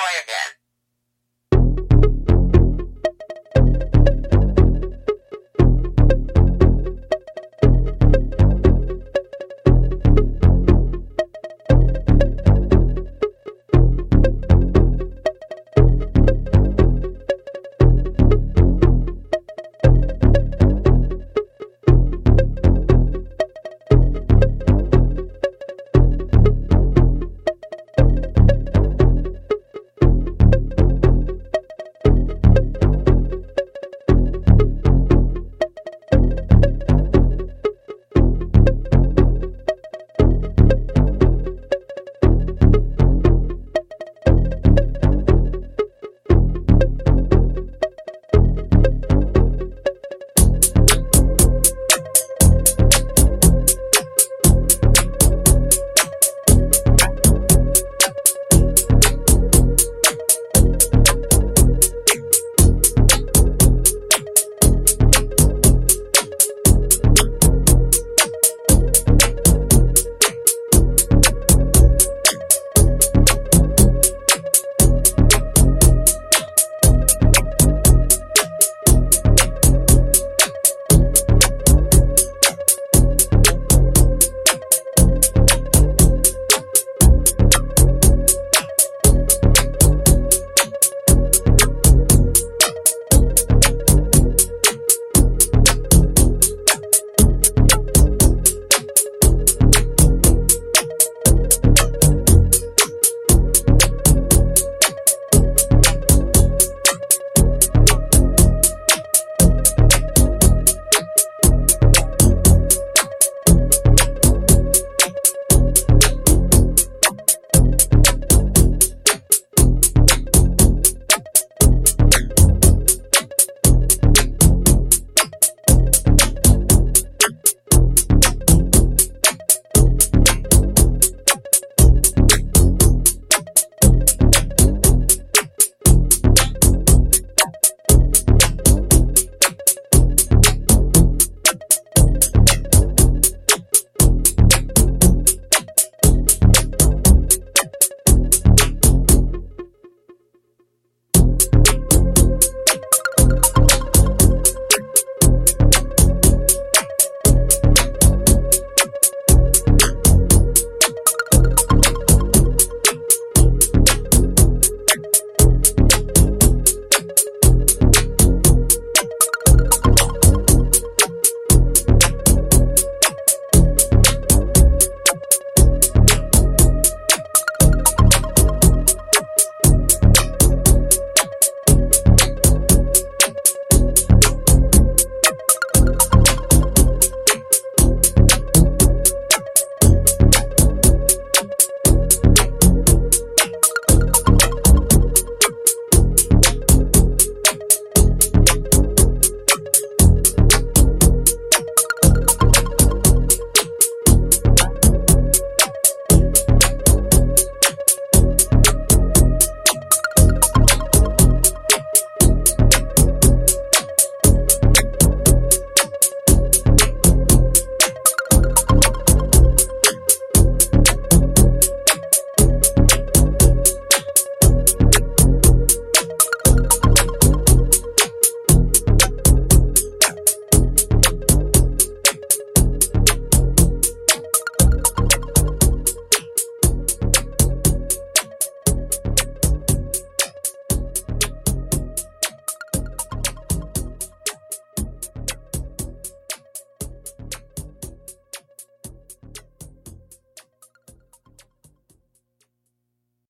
try again.